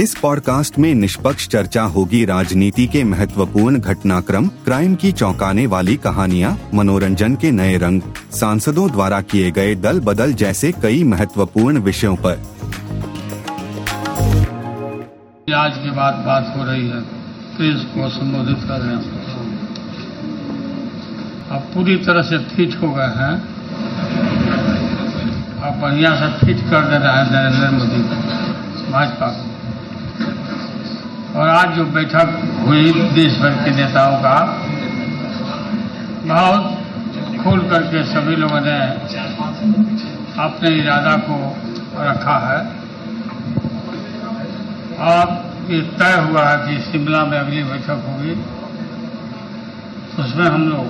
इस पॉडकास्ट में निष्पक्ष चर्चा होगी राजनीति के महत्वपूर्ण घटनाक्रम, क्राइम की चौंकाने वाली कहानियाँ, मनोरंजन के नए रंग, सांसदों द्वारा किए गए दल बदल जैसे कई महत्वपूर्ण विषयों पर। आज के बाद बात हो रही है को संबोधित कर रहे हैं। अब पूरी तरह से फिट हो गए हैं। अब बढ़िया से फिट कर दे रहा है, नरेंद्र मोदी भाजपा को। और आज जो बैठक हुई देश भर के नेताओं का, बहुत खोल करके सभी लोगों ने अपने इरादा को रखा है। और ये तय हुआ है कि शिमला में अगली बैठक होगी। उसमें हम लोग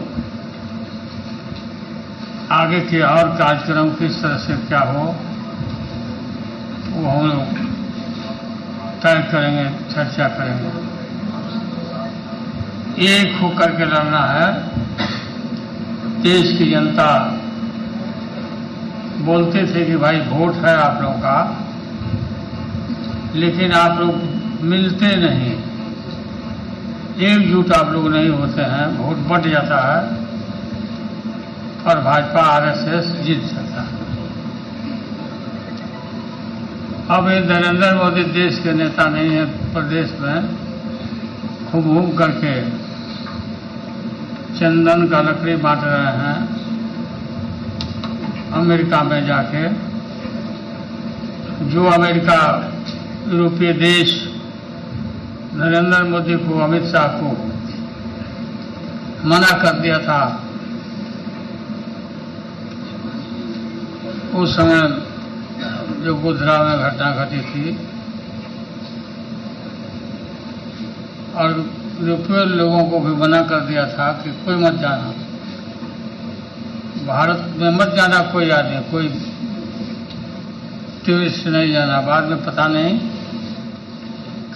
आगे के और कार्यक्रम किस तरह से क्या हो, वो हम लोग तय करेंगे, चर्चा करेंगे। एक होकर के लड़ना है, देश की जनता। बोलते थे कि भाई वोट है आप लोगों का, लेकिन आप लोग मिलते नहीं। एकजुट आप लोग नहीं होते हैं, वोट बढ़ जाता है और भाजपा आरएसएस जीत जाता है। अब ये नरेंद्र मोदी देश के नेता नहीं है, प्रदेश में खूब घूम करके चंदन का लकड़ी बांट रहे हैं, अमेरिका में जाके। जो अमेरिका यूरोपीय देश नरेंद्र मोदी को, अमित शाह को मना कर दिया था, उस समय जो गुजरा में घटना घटी थी। और यूरोपीय लोगों को भी मना कर दिया था कि कोई मत जाना। भारत में मत जाना कोई आदमी कोई टूरिस्ट नहीं जाना। बाद में पता नहीं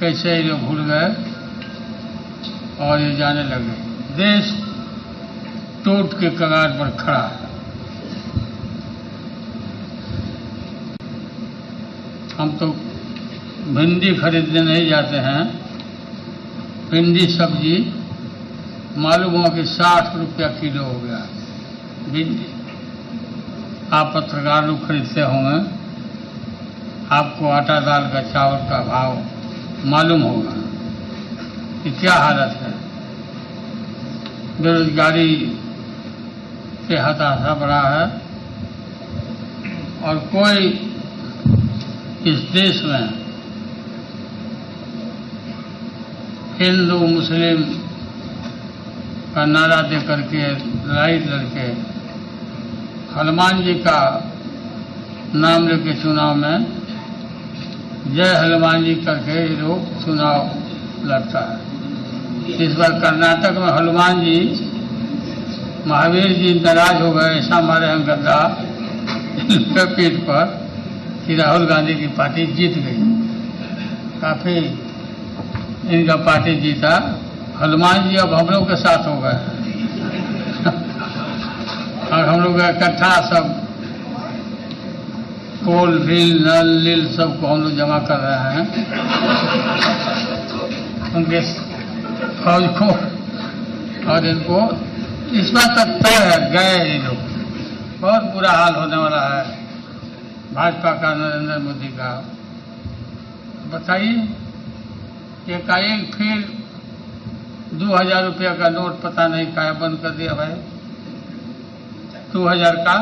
कैसे ये लोग भूल गए और ये जाने लगे। देश टूट के कगार पर खड़ा है। हम तो भिंडी खरीदने नहीं जाते हैं। भिंडी सब्ज़ी मालूम हुआ कि साठ रुपया किलो हो गया भिंडी। आप पत्रकार लोग खरीदते होंगे, आपको आटा दाल का चावल का भाव मालूम होगा कि क्या हालत है। बेरोजगारी के हताशा बढ़ा है और कोई इस देश में? हिंदू, मुस्लिम का नारा दे करके लड़ाई लड़के, हनुमान जी का नाम लेके चुनाव में जय हनुमान जी करके ये लोग चुनाव लड़ता है। इस बार कर्नाटक में हनुमान जी, महावीर जी नाराज़ हो गए, ऐसा हमारे यहाँ गद्दा पीठ पर। कि राहुल गांधी की पार्टी जीत गई। काफ़ी इनका पार्टी जीता। हनुमान जी अब हम लोग के साथ हो गए। और हम लोग इकट्ठा सब, कोल रील नल, लील सबको हम लोग जमा कर रहे हैं। उनके फौज को और इनको, इस बात तक तय है, गए ये लोग। बहुत बुरा हाल होने वाला है। भाजपा का नरेंद्र मोदी का। बताइए एकाएक फिर दो हज़ार रुपया का नोट पता नहीं क्या बंद कर दिया भाई। दो हज़ार का?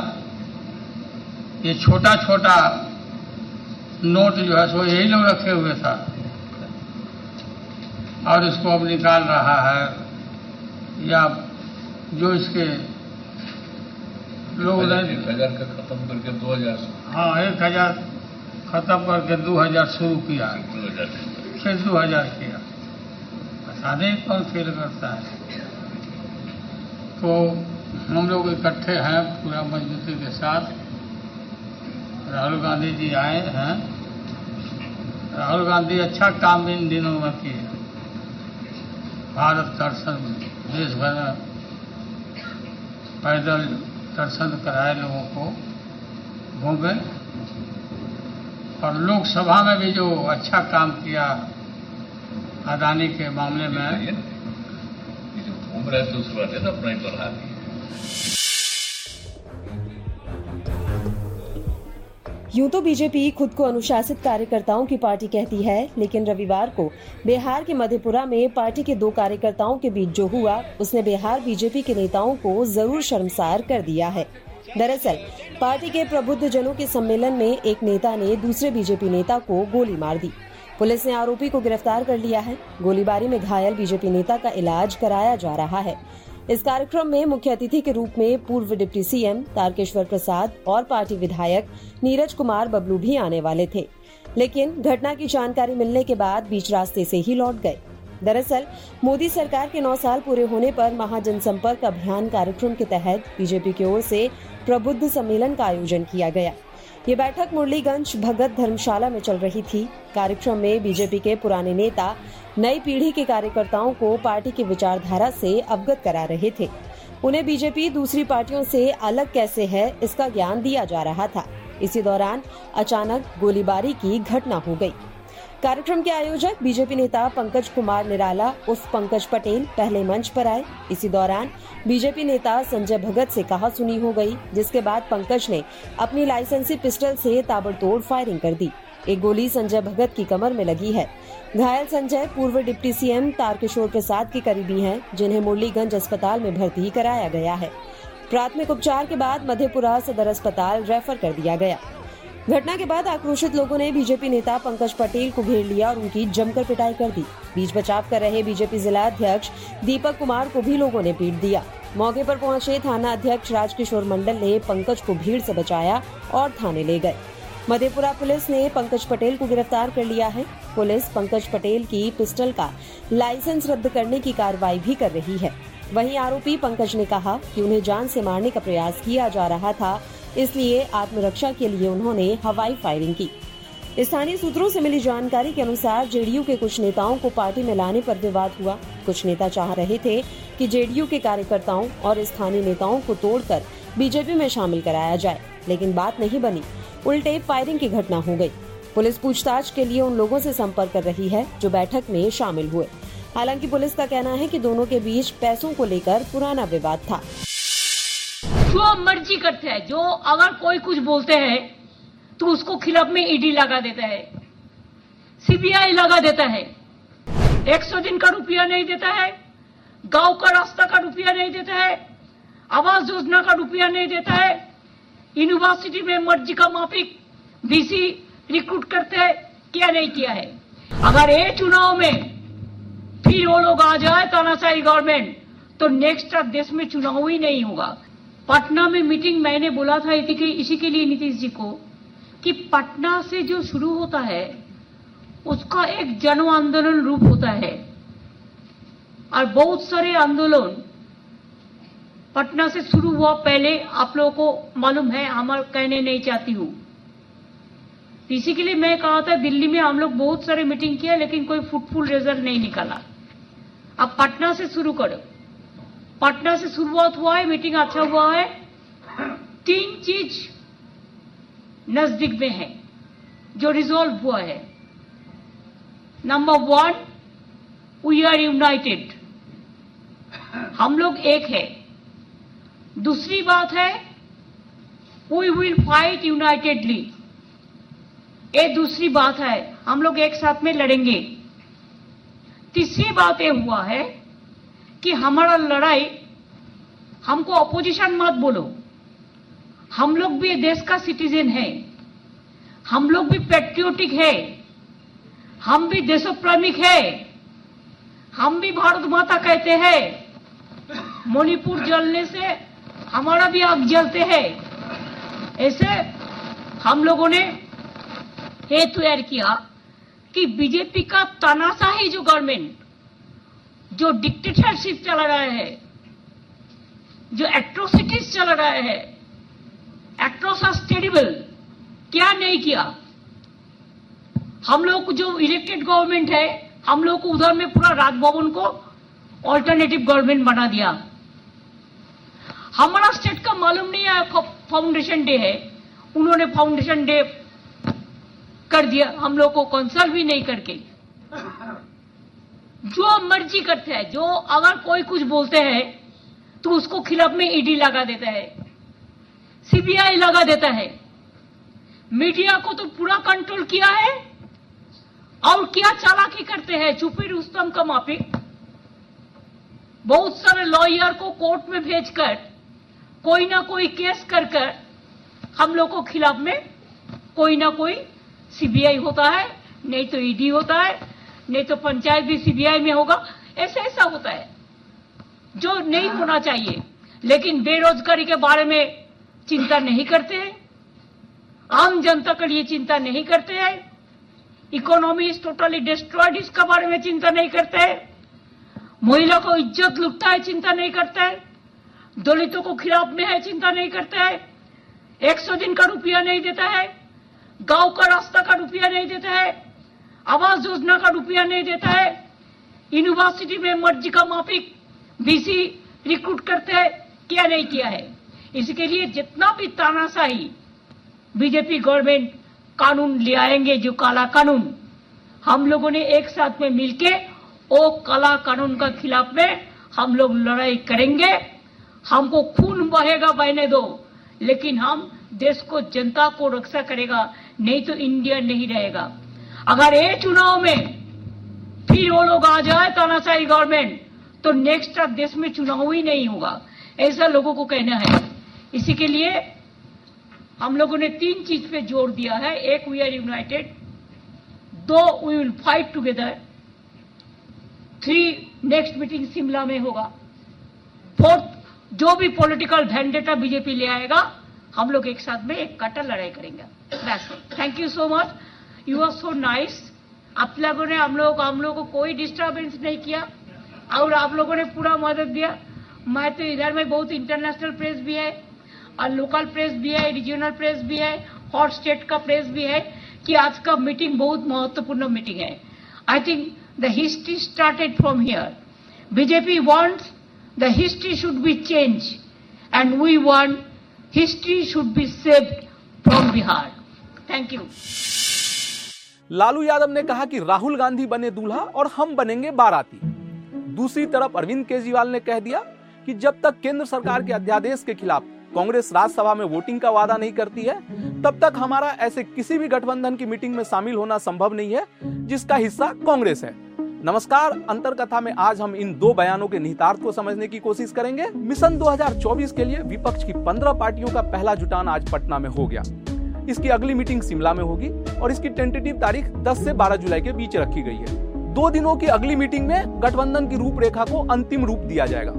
ये छोटा छोटा नोट जो है सो यही लोग रखे हुए था। और इसको अब निकाल रहा है। या जो इसके लोग एक हज़ार का खत्म करके दो हज़ार हाँ एक हज़ार खत्म करके दो हज़ार शुरू किया। फिर दो हज़ार किया। बता दें कौन फेल करता है? तो हम लोग इकट्ठे हैं पूरा मजबूती के साथ। राहुल गांधी जी आए हैं। राहुल गांधी अच्छा काम इन दिनों में किए। भारत दर्शन देश भर में पैदल दर्शन कराए लोगों को घूमे और लोकसभा में भी जो अच्छा काम किया अदानी के मामले में। घूम रहे थे उसके बाद अपना ही बढ़ा दिया यूँ तो बीजेपी खुद को अनुशासित कार्यकर्ताओं की पार्टी कहती है, लेकिन रविवार को बिहार के मधेपुरा में पार्टी के दो कार्यकर्ताओं के बीच जो हुआ, उसने बिहार बीजेपी के नेताओं को ज़रूर शर्मसार कर दिया है। दरअसल, पार्टी के प्रबुद्ध जनों के सम्मेलन में एक नेता ने दूसरे बीजेपी नेता को गोली मार दी। पुलिस ने आरोपी को गिरफ़्तार कर लिया है। गोलीबारी में घायल बीजेपी नेता का इलाज कराया जा रहा है। इस कार्यक्रम में मुख्य अतिथि के रूप में पूर्व डिप्टी सीएम तारकेश्वर प्रसाद और पार्टी विधायक नीरज कुमार बबलू भी आने वाले थे। लेकिन घटना की जानकारी मिलने के बाद बीच रास्ते से ही लौट गए। दरअसल, मोदी सरकार के नौ साल पूरे होने पर महाजनसंपर्क अभियान कार्यक्रम के तहत बीजेपी की ओर से प्रबुद्ध सम्मेलन का आयोजन किया गया। ये बैठक मुरलीगंज भगत धर्मशाला में चल रही थी। कार्यक्रम में बीजेपी के पुराने नेता नई पीढ़ी के कार्यकर्ताओं को पार्टी की विचारधारा से अवगत करा रहे थे। उन्हें बीजेपी दूसरी पार्टियों से अलग कैसे है, इसका ज्ञान दिया जा रहा था। इसी दौरान अचानक गोलीबारी की घटना हो गई। कार्यक्रम के आयोजक बीजेपी नेता पंकज कुमार निराला, उर्फ़ पंकज पटेल, पहले मंच पर आए। इसी दौरान बीजेपी नेता संजय भगत से कहा सुनी हो गई, जिसके बाद पंकज ने अपनी लाइसेंसी पिस्टल से ताबड़तोड़ फायरिंग कर दी। एक गोली संजय भगत की कमर में लगी है। घायल संजय पूर्व डिप्टी सीएम तारकिशोर प्रसाद के करीबी हैं, जिन्हें मुरलीगंज अस्पताल में भर्ती कराया गया है। प्राथमिक उपचार के बाद मधेपुरा सदर अस्पताल रेफर कर दिया गया। घटना के बाद आक्रोशित लोगों ने बीजेपी नेता पंकज पटेल को घेर लिया और उनकी जमकर पिटाई कर दी। बीच बचाव कर रहे बीजेपी जिला अध्यक्ष दीपक कुमार को भी लोगों ने पीट दिया। मौके पर पहुँचे थाना अध्यक्ष राजकिशोर मंडल ने पंकज को भीड़ से बचाया और थाने ले गए। मधेपुरा पुलिस ने पंकज पटेल को गिरफ़्तार कर लिया है। पुलिस पंकज पटेल की पिस्टल का लाइसेंस रद्द करने की कार्रवाई भी कर रही है। वहीं आरोपी पंकज ने कहा कि उन्हें जान से मारने का प्रयास किया जा रहा था, इसलिए आत्मरक्षा के लिए उन्होंने हवाई फायरिंग की। स्थानीय सूत्रों से मिली जानकारी के अनुसार जेडीयू के कुछ नेताओं को पार्टी में लाने पर विवाद हुआ। कुछ नेता चाह रहे थे कि जेडीयू के कार्यकर्ताओं और स्थानीय नेताओं को तोड़कर बीजेपी में शामिल कराया जाए, लेकिन बात नहीं बनी। उल्टे फायरिंग की घटना हो गई। पुलिस पूछताछ के लिए उन लोगों से संपर्क कर रही है, जो बैठक में शामिल हुए। हालाँकि पुलिस का कहना है कि दोनों के बीच पैसों को लेकर पुराना विवाद था। जो मर्ज़ी करते हैं, जो अगर कोई कुछ बोलते हैं तो उसको खिलाफ में ईडी लगा देता है सीबीआई लगा देता है। एक सौ दिन का रुपया नहीं देता है, गाँव का रास्ता का रुपया नहीं देता है, आवास योजना का रुपया नहीं देता है यूनिवर्सिटी में मर्ज़ी का माफिक बीसी रिक्रूट करते हैं, क्या नहीं किया है। अगर ये चुनाव में फिर वो लोग आ जाए तानाशाही गवर्नमेंट तो नेक्स्ट देश में चुनाव ही नहीं होगा। पटना में मीटिंग मैंने बोला था इसी के लिए नीतीश जी को, कि पटना से जो शुरू होता है, उसका एक जन आंदोलन रूप होता है। और बहुत सारे आंदोलन पटना से शुरू हुआ पहले आप लोगों को मालूम है, हम कहने नहीं चाहती हूँ। इसी के लिए मैं कहा था, दिल्ली में हम लोग बहुत सारे मीटिंग किया लेकिन कोई फ्रूटफुल रिज़ल्ट नहीं निकाला। अब पटना से शुरू करो। पटना से शुरुआत हुआ है मीटिंग अच्छा हुआ है। तीन चीज़ नज़दीक में है, जो रिजोल्व हुआ है। Number one we are united हम लोग एक है। दूसरी बात है वी विल फाइट यूनाइटेडली ये दूसरी बात है, हम लोग एक साथ में लड़ेंगे। तीसरी बात ये हुआ है कि हमारा लड़ाई, हमको अपोजिशन मत बोलो। हम लोग भी देश का सिटीजन है। हम लोग भी पेट्रियोटिक है। हम भी देशोप्रेमिक है। हम भी भारत माता कहते हैं। मणिपुर जलने से हमारा भी आग जलते हैं। ऐसे हम लोगों ने हेतु तैयार किया कि बीजेपी का तानाशाही जो गवर्नमेंट जो डिक्टेटरशिप चला रहा है, जो एट्रोसिटीज चला रहा है एट्रोसस क्या नहीं किया? हम लोग जो इलेक्टेड गवर्नमेंट है, हम लोग को उधर में पूरा राजभवन को ऑल्टरनेटिव गवर्नमेंट बना दिया। हमारा स्टेट का मालूम नहीं है फाउंडेशन डे है। उन्होंने फाउंडेशन डे कर दिया। हम लोग को कंसल्ट भी नहीं करके। जो मर्ज़ी करते हैं, जो अगर कोई कुछ बोलते हैं तो उसको खिलाफ में ईडी लगा देता है। सीबीआई लगा देता है। मीडिया को तो पूरा कंट्रोल किया है, और क्या चालाकी करते हैं? चुपी रुस्तम का माफिक बहुत सारे लॉयर को कोर्ट में भेजकर कोई ना कोई केस कर कर हम लोग को खिलाफ में कोई ना कोई सीबीआई होता है नहीं तो ईडी होता है नहीं तो पंचायत भी सीबीआई में होगा। ऐसा ऐसा होता है जो नहीं होना चाहिए। लेकिन बेरोजगारी के बारे में चिंता नहीं करते हैं। आम जनता के लिए चिंता नहीं करते हैं। इकोनॉमी इज़ टोटली डिस्ट्रॉयड इसका बारे में चिंता नहीं करते हैं। महिला को इज़्ज़त लुटता है चिंता नहीं करते हैं। दलितों को खिलाफ में है, चिंता नहीं करता है। एक सौ दिन का रुपया नहीं देता है। गाँव का रास्ता का रुपया नहीं देता है। आवास योजना का रुपया नहीं देता है। यूनिवर्सिटी में मर्ज़ी का माफिक बीसी रिक्रूट करते हैं। क्या नहीं किया है? इसके लिए जितना भी तानाशाही बीजेपी गवर्नमेंट कानून ले आएँगे, जो काला कानून, हम लोगों ने एक साथ में मिलके वो काला कानून का खिलाफ में हम लोग लड़ाई करेंगे। हमको खून बहेगा बहने दो, लेकिन हम देश को, जनता को रक्षा करेगा, नहीं तो इंडिया नहीं रहेगा। अगर ये चुनाव में फिर वो लोग आ जाए तानाशाही गवर्नमेंट तो नेक्स्ट देश में चुनाव ही नहीं होगा। ऐसा लोगों को कहना है। इसी के लिए हम लोगों ने तीन चीज़ पे ज़ोर दिया है। एक वी आर यूनाइटेड दो we will fight together three next meeting Shimla में होगा। जो भी पॉलिटिकल वेंडेटा बीजेपी ले आएगा, हम लोग एक साथ में एक कट्टर लड़ाई करेंगे। Thank you so much you are so nice आप लोगों ने, हम लोग हम लोगों को कोई डिस्टर्बेंस नहीं किया। और आप लोगों ने पूरा मदद दिया। मैं तो इधर में बहुत इंटरनेशनल प्रेस भी है, और लोकल प्रेस भी है रीजनल प्रेस भी है हॉट स्टेट का प्रेस भी है, कि आज का मीटिंग बहुत महत्वपूर्ण मीटिंग है। I think the history started from here BJP wants the history should be change and we want history should be saved from Bihar thank you Lalu Yadav ने कहा कि राहुल गांधी बने दूल्हा और हम बनेंगे बाराती। दूसरी तरफ़ अरविंद केजरीवाल ने कह दिया कि जब तक केंद्र सरकार के अध्यादेश के खिलाफ कांग्रेस राज्यसभा में वोटिंग का वादा नहीं करती है, तब तक हमारा ऐसे किसी भी गठबंधन की मीटिंग में शामिल होना संभव नहीं है, जिसका हिस्सा कांग्रेस है। नमस्कार अंतर कथा में आज हम इन दो बयानों के निहितार्थ को समझने की कोशिश करेंगे। मिशन 2024 के लिए विपक्ष की 15 पार्टियों का पहला जुटान आज पटना में हो गया। इसकी अगली मीटिंग शिमला में होगी और इसकी टेंटेटिव तारीख 10 से 12 जुलाई के बीच रखी गई है। दो दिनों की अगली मीटिंग में गठबंधन की रूपरेखा को अंतिम रूप दिया जाएगा।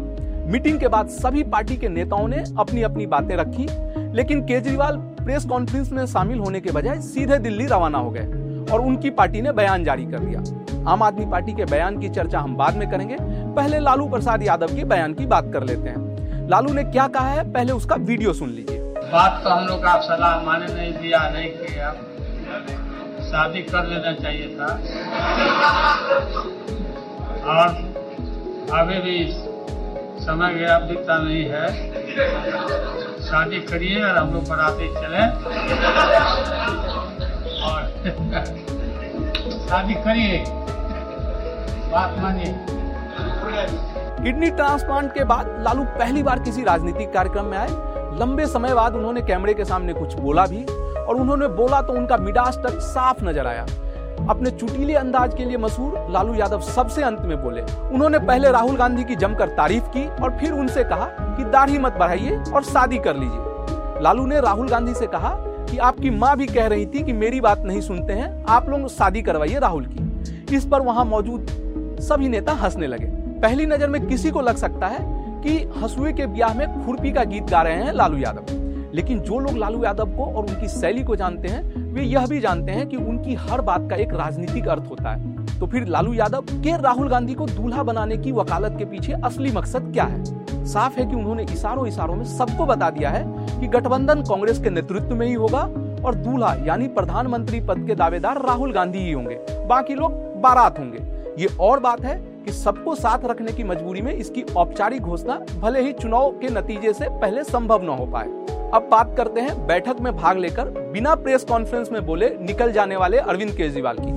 मीटिंग के बाद सभी पार्टी के नेताओं ने अपनी अपनी बातें रखी, लेकिन केजरीवाल प्रेस कॉन्फ्रेंस में शामिल होने के बजाय सीधे दिल्ली रवाना हो गए और उनकी पार्टी ने बयान जारी कर दिया। आम आदमी पार्टी के बयान की चर्चा हम बाद में करेंगे। पहले लालू प्रसाद यादव के बयान की बात कर लेते हैं। लालू ने क्या कहा है? पहले उसका वीडियो सुन लीजिए। बात तो हम लोग का सलाह माने नहीं दिया नहीं किया शादी कर लेना चाहिए था। और अभी भी समय गया दिखता नहीं है। शादी करिए और हम लोग बराती चले। और शादी करिए। बात किडनी ट्रांसप्लांट के बाद लालू पहली बार किसी राजनीतिक कार्यक्रम में आए। लंबे समय बाद उन्होंने कैमरे के सामने कुछ बोला भी, और उन्होंने बोला तो उनका मिडास टच साफ़ नज़र आया। अपने चुटीले अंदाज के लिए मशहूर लालू यादव सबसे अंत में बोले। उन्होंने पहले राहुल गांधी की जमकर तारीफ़ की, और फिर उनसे कहा कि दाढ़ी मत बढ़ाइए और शादी कर लीजिए। लालू ने राहुल गांधी से कहा कि आपकी माँ भी कह रही थी कि मेरी बात नहीं सुनते हैं, आप लोग शादी करवाइए राहुल की। इस पर वहाँ मौजूद सभी नेता हंसने लगे। पहली नज़र में किसी को लग सकता है कि हसुए के ब्याह में खुरपी का गीत गा रहे हैं लालू यादव। लेकिन जो लोग लालू यादव को और उनकी शैली को जानते हैं, वे यह भी जानते हैं कि उनकी हर बात का एक राजनीतिक अर्थ होता है। तो फिर लालू यादव के राहुल गांधी को दूल्हा बनाने की वकालत के पीछे असली मकसद क्या है? साफ़ है कि उन्होंने इशारों इशारों में सबको बता दिया है कि गठबंधन कांग्रेस के नेतृत्व में ही होगा और दूल्हा यानी प्रधानमंत्री पद के दावेदार राहुल गांधी ही होंगे। बाकी लोग बारात होंगे। ये और बात है कि सबको साथ रखने की मजबूरी में इसकी औपचारिक घोषणा भले ही चुनाव के नतीजे से पहले संभव न हो पाए। अब बात करते हैं बैठक में भाग लेकर बिना प्रेस कॉन्फ्रेंस में बोले निकल जाने वाले अरविंद केजरीवाल की।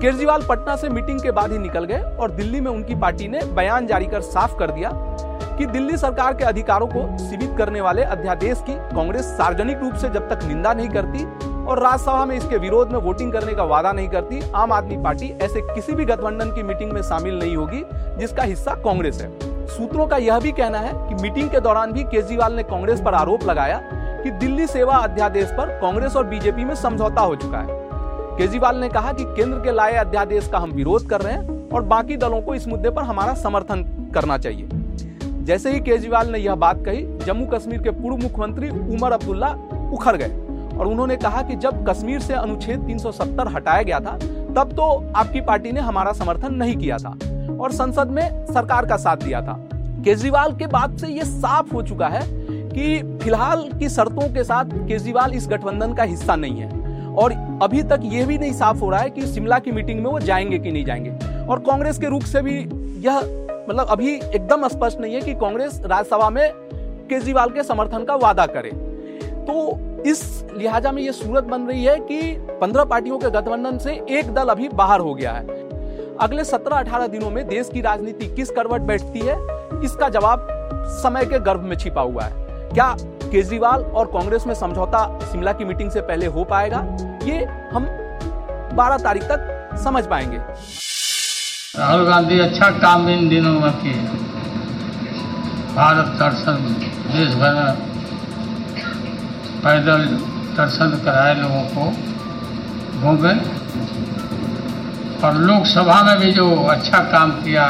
केजरीवाल पटना से मीटिंग के बाद ही निकल गए और दिल्ली में उनकी पार्टी ने बयान जारी कर साफ़ कर दिया कि दिल्ली सरकार के अधिकारों को सीमित करने वाले अध्यादेश की कांग्रेस सार्वजनिक रूप से जब तक निंदा नहीं करती और राज्यसभा में इसके विरोध में वोटिंग करने का वादा नहीं करती। आम आदमी पार्टी ऐसे किसी भी गठबंधन की मीटिंग में शामिल नहीं होगी, जिसका हिस्सा कांग्रेस है। सूत्रों का यह भी कहना है कि मीटिंग के दौरान भी केजरीवाल ने कांग्रेस पर आरोप लगाया कि दिल्ली सेवा अध्यादेश पर कांग्रेस और बीजेपी में समझौता हो चुका है। केजरीवाल ने कहा कि केंद्र के लाए अध्यादेश का हम विरोध कर रहे हैं और बाकी दलों को इस मुद्दे पर हमारा समर्थन करना चाहिए। जैसे ही केजरीवाल ने यह बात कही, जम्मू कश्मीर के पूर्व मुख्यमंत्री उमर अब्दुल्ला उखड़ गए। और उन्होंने कहा कि जब कश्मीर से अनुच्छेद 370 हटाया गया था, तब तो आपकी पार्टी ने हमारा समर्थन नहीं किया था और संसद में सरकार का साथ दिया था। केजरीवाल के बाद से यह साफ़ हो चुका है कि फ़िलहाल की शर्तों के साथ केजरीवाल इस गठबंधन का हिस्सा नहीं है। और अभी तक यह भी नहीं साफ़ हो रहा है कि शिमला की मीटिंग में वो जाएँगे कि नहीं जाएँगे। और कांग्रेस के रुख से भी यह मतलब अभी एकदम स्पष्ट नहीं है कि कांग्रेस राज्यसभा में केजरीवाल के समर्थन का वादा करे। तो इस लिहाजा में ये सूरत बन रही है कि पंद्रह पार्टियों के गठबंधन से एक दल अभी बाहर हो गया है। अगले सत्रह अठारह दिनों में देश की राजनीति किस करवट बैठती है, इसका जवाब समय के गर्भ में छिपा हुआ है। क्या केजरीवाल और कांग्रेस में समझौता शिमला की मीटिंग से पहले हो पाएगा, ये हम 12 तारीख तक समझ पाएँगे। राहुल गांधी अच्छा काम इन दिनों में किए। भारत दर्शन, देश भर। में पैदल दर्शन कराए लोगों को घूमे और लोकसभा में भी जो अच्छा काम किया।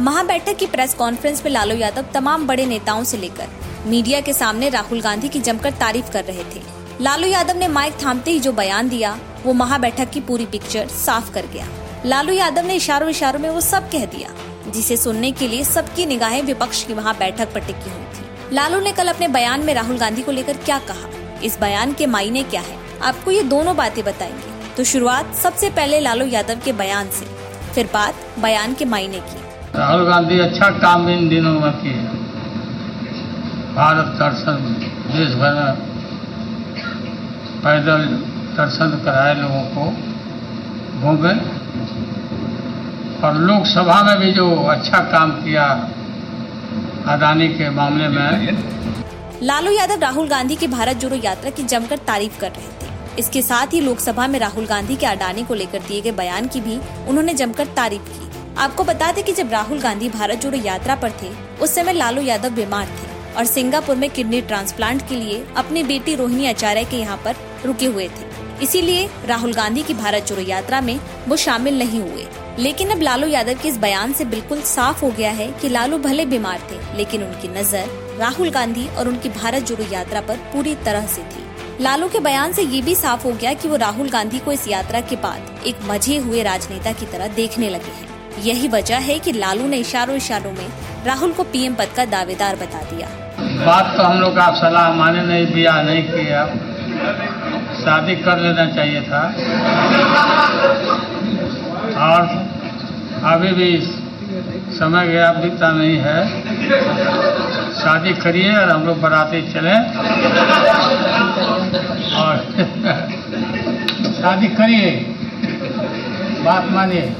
महाबैठक की प्रेस कॉन्फ्रेंस में लालू यादव तमाम बड़े नेताओं से लेकर मीडिया के सामने राहुल गांधी की जमकर तारीफ़ कर रहे थे। लालू यादव ने माइक थामते ही जो बयान दिया, वो महाबैठक की पूरी पिक्चर साफ़ कर गया। लालू यादव ने इशारों इशारों में वो सब कह दिया, जिसे सुनने के लिए सबकी निगाहें विपक्ष की वहाँ बैठक पर टिकी हुई थी। लालू ने कल अपने बयान में राहुल गांधी को लेकर क्या कहा? इस बयान के मायने क्या है? आपको ये दोनों बातें बताएँगे। तो शुरुआत सबसे पहले लालू यादव के बयान से, फिर बात बयान के मायने की। राहुल गांधी अच्छा काम इन दिनों में किए भारत दर्शन, देश भर में पैदल दर्शन कराए लोगों को घूमे और लोकसभा में भी जो अच्छा काम किया अदानी के मामले में लालू यादव राहुल गांधी की भारत जोड़ो यात्रा की जमकर तारीफ़ कर रहे थे। इसके साथ ही लोकसभा में राहुल गांधी के अडानी को लेकर दिए गए बयान की भी उन्होंने जमकर तारीफ़ की। आपको बता दें कि जब राहुल गांधी भारत जोड़ो यात्रा पर थे, उस समय लालू यादव बीमार थे और सिंगापुर में किडनी ट्रांसप्लांट के लिए अपनी बेटी रोहिणी आचार्य के यहाँ पर रुके हुए थे। इसीलिए राहुल गांधी की भारत जोड़ो यात्रा में वो शामिल नहीं हुए। लेकिन अब लालू यादव के इस बयान से बिल्कुल साफ़ हो गया है कि लालू भले बीमार थे, लेकिन उनकी नज़र, राहुल गांधी और उनकी भारत जोड़ो यात्रा पर पूरी तरह से थी। लालू के बयान से ये भी साफ़ हो गया कि वो राहुल गांधी को इस यात्रा के बाद एक मज़े हुए राजनेता की तरह देखने लगे हैं। यही वजह है कि लालू ने इशारों इशारों में राहुल को पीएम पद का दावेदार बता दिया। बात तो हम लोग का सलाह माने नहीं दिया नहीं किया। शादी कर लेना चाहिए था। और अभी भी समय गया बीता नहीं है। शादी करिए और हम लोग बराती चले। और शादी करिए। बात मानिए।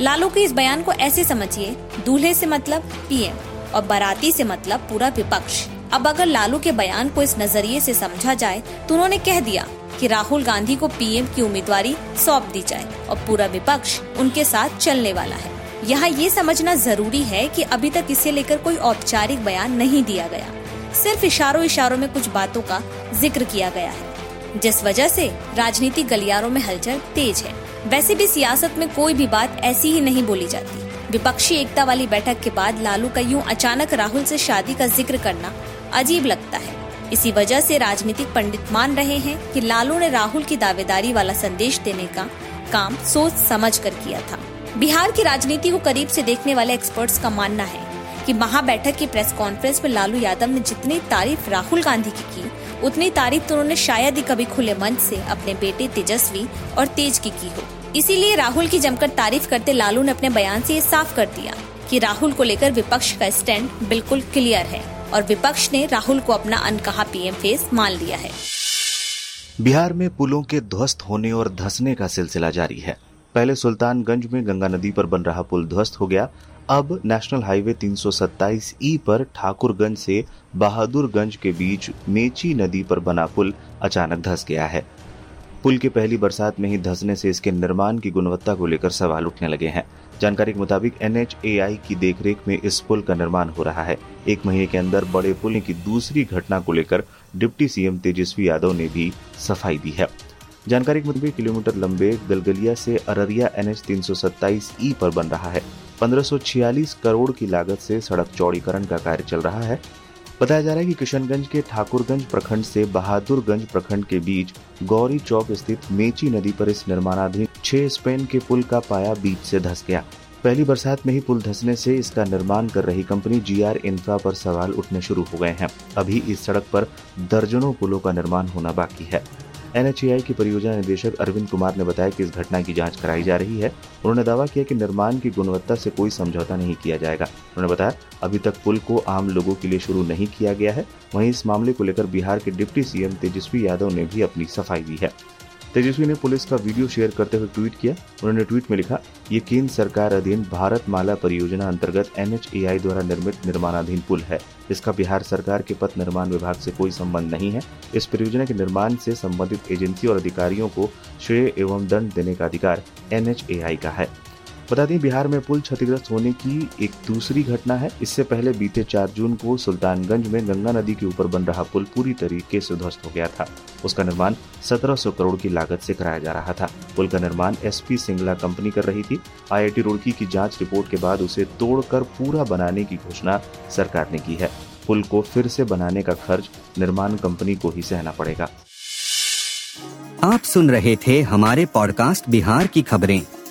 लालू के इस बयान को ऐसे समझिए, दूल्हे से मतलब पीएम और बाराती से मतलब पूरा विपक्ष। अब अगर लालू के बयान को इस नज़रिए से समझा जाए तो उन्होंने कह दिया कि राहुल गांधी को पीएम की उम्मीदवारी सौंप दी जाए और पूरा विपक्ष उनके साथ चलने वाला है। यहाँ ये समझना ज़रूरी है कि अभी तक इसे लेकर कोई औपचारिक बयान नहीं दिया गया। सिर्फ़ इशारों इशारों में कुछ बातों का ज़िक्र किया गया है। जिस वजह से राजनीतिक गलियारों में हलचल तेज है। वैसे भी सियासत में कोई भी बात ऐसी ही नहीं बोली जाती। विपक्षी एकता वाली बैठक के बाद लालू का यूँ अचानक राहुल से शादी का ज़िक्र करना अजीब लगता है। इसी वजह से राजनीतिक पंडित मान रहे हैं कि लालू ने राहुल की दावेदारी वाला संदेश देने का काम सोच समझ कर किया था। बिहार की राजनीति को करीब से देखने वाले एक्सपर्ट्स का मानना है कि महाबैठक की प्रेस कॉन्फ्रेंस में लालू यादव ने जितनी तारीफ़ राहुल गांधी की की, उतनी तारीफ़ तो उन्होंने शायद ही कभी खुले मंच से अपने बेटे तेजस्वी और तेज की की हो। इसीलिए राहुल की जमकर तारीफ़ करते लालू ने अपने बयान से ये साफ़ कर दिया कि राहुल को लेकर विपक्ष का स्टैंड बिल्कुल क्लियर है। और विपक्ष ने राहुल को अपना अनकहा पीएम फेस मान लिया है। बिहार में पुलों के ध्वस्त होने और धसने का सिलसिला जारी है। पहले सुल्तानगंज में गंगा नदी पर बन रहा पुल ध्वस्त हो गया। अब नेशनल हाईवे 327 ई पर ठाकुरगंज से बहादुरगंज के बीच मेची नदी पर बना पुल अचानक धस गया है। पुल के पहली बरसात में ही धसने से इसके निर्माण की गुणवत्ता को लेकर सवाल उठने लगे हैं। जानकारी के मुताबिक एनएचएआई की देखरेख में इस पुल का निर्माण हो रहा है। एक महीने के अंदर बड़े पुल की दूसरी घटना को लेकर डिप्टी सीएम तेजस्वी यादव ने भी सफ़ाई दी है। जानकारी के मुताबिक किलोमीटर लंबे गलगलिया से अररिया एन एच ई पर बन रहा है। 1546 करोड़ की लागत से सड़क चौड़ीकरण का कार्य चल रहा है। बताया जा रहा है कि किशनगंज के ठाकुरगंज प्रखंड से बहादुरगंज प्रखंड के बीच गौरी चौक स्थित मेची नदी पर इस निर्माणाधीन छह स्पेन के पुल का पाया बीच से धस गया। पहली बरसात में ही पुल धसने से इसका निर्माण कर रही कंपनी जी आर इंफ्रा पर सवाल उठने शुरू हो गए हैं। अभी इस सड़क पर दर्जनों पुलों का निर्माण होना बाकी है। एनएचएआई के परियोजना निदेशक अरविंद कुमार ने बताया कि इस घटना की जाँच कराई जा रही है। उन्होंने दावा किया कि निर्माण की गुणवत्ता से कोई समझौता नहीं किया जाएगा। उन्होंने बताया, अभी तक पुल को आम लोगों के लिए शुरू नहीं किया गया है। वहीं इस मामले को लेकर बिहार के डिप्टी सीएम तेजस्वी यादव ने भी अपनी सफ़ाई दी है। तेजस्वी ने पुलिस का वीडियो शेयर करते हुए ट्वीट किया। उन्होंने ट्वीट में लिखा, ये केंद्र सरकार अधीन भारत माला परियोजना अंतर्गत NHAI द्वारा निर्मित निर्माणाधीन पुल है। इसका बिहार सरकार के पथ निर्माण विभाग से कोई संबंध नहीं है। इस परियोजना के निर्माण से संबंधित एजेंसी और अधिकारियों को श्रेय एवं दंड देने का अधिकार NHAI का है। बता दें, बिहार में पुल क्षतिग्रस्त होने की एक दूसरी घटना है। इससे पहले बीते 4 जून को सुल्तानगंज में गंगा नदी के ऊपर बन रहा पुल पूरी तरीके से ध्वस्त हो गया था। उसका निर्माण 1700 करोड़ की लागत से कराया जा रहा था। पुल का निर्माण एसपी सिंगला कंपनी कर रही थी। आईआईटी रुड़की की जाँच रिपोर्ट के बाद उसे तोड़कर पूरा बनाने की घोषणा सरकार ने की है। पुल को फिर से बनाने का खर्च निर्माण कंपनी को ही सहना पड़ेगा। आप सुन रहे थे हमारे पॉडकास्ट बिहार की खबरें।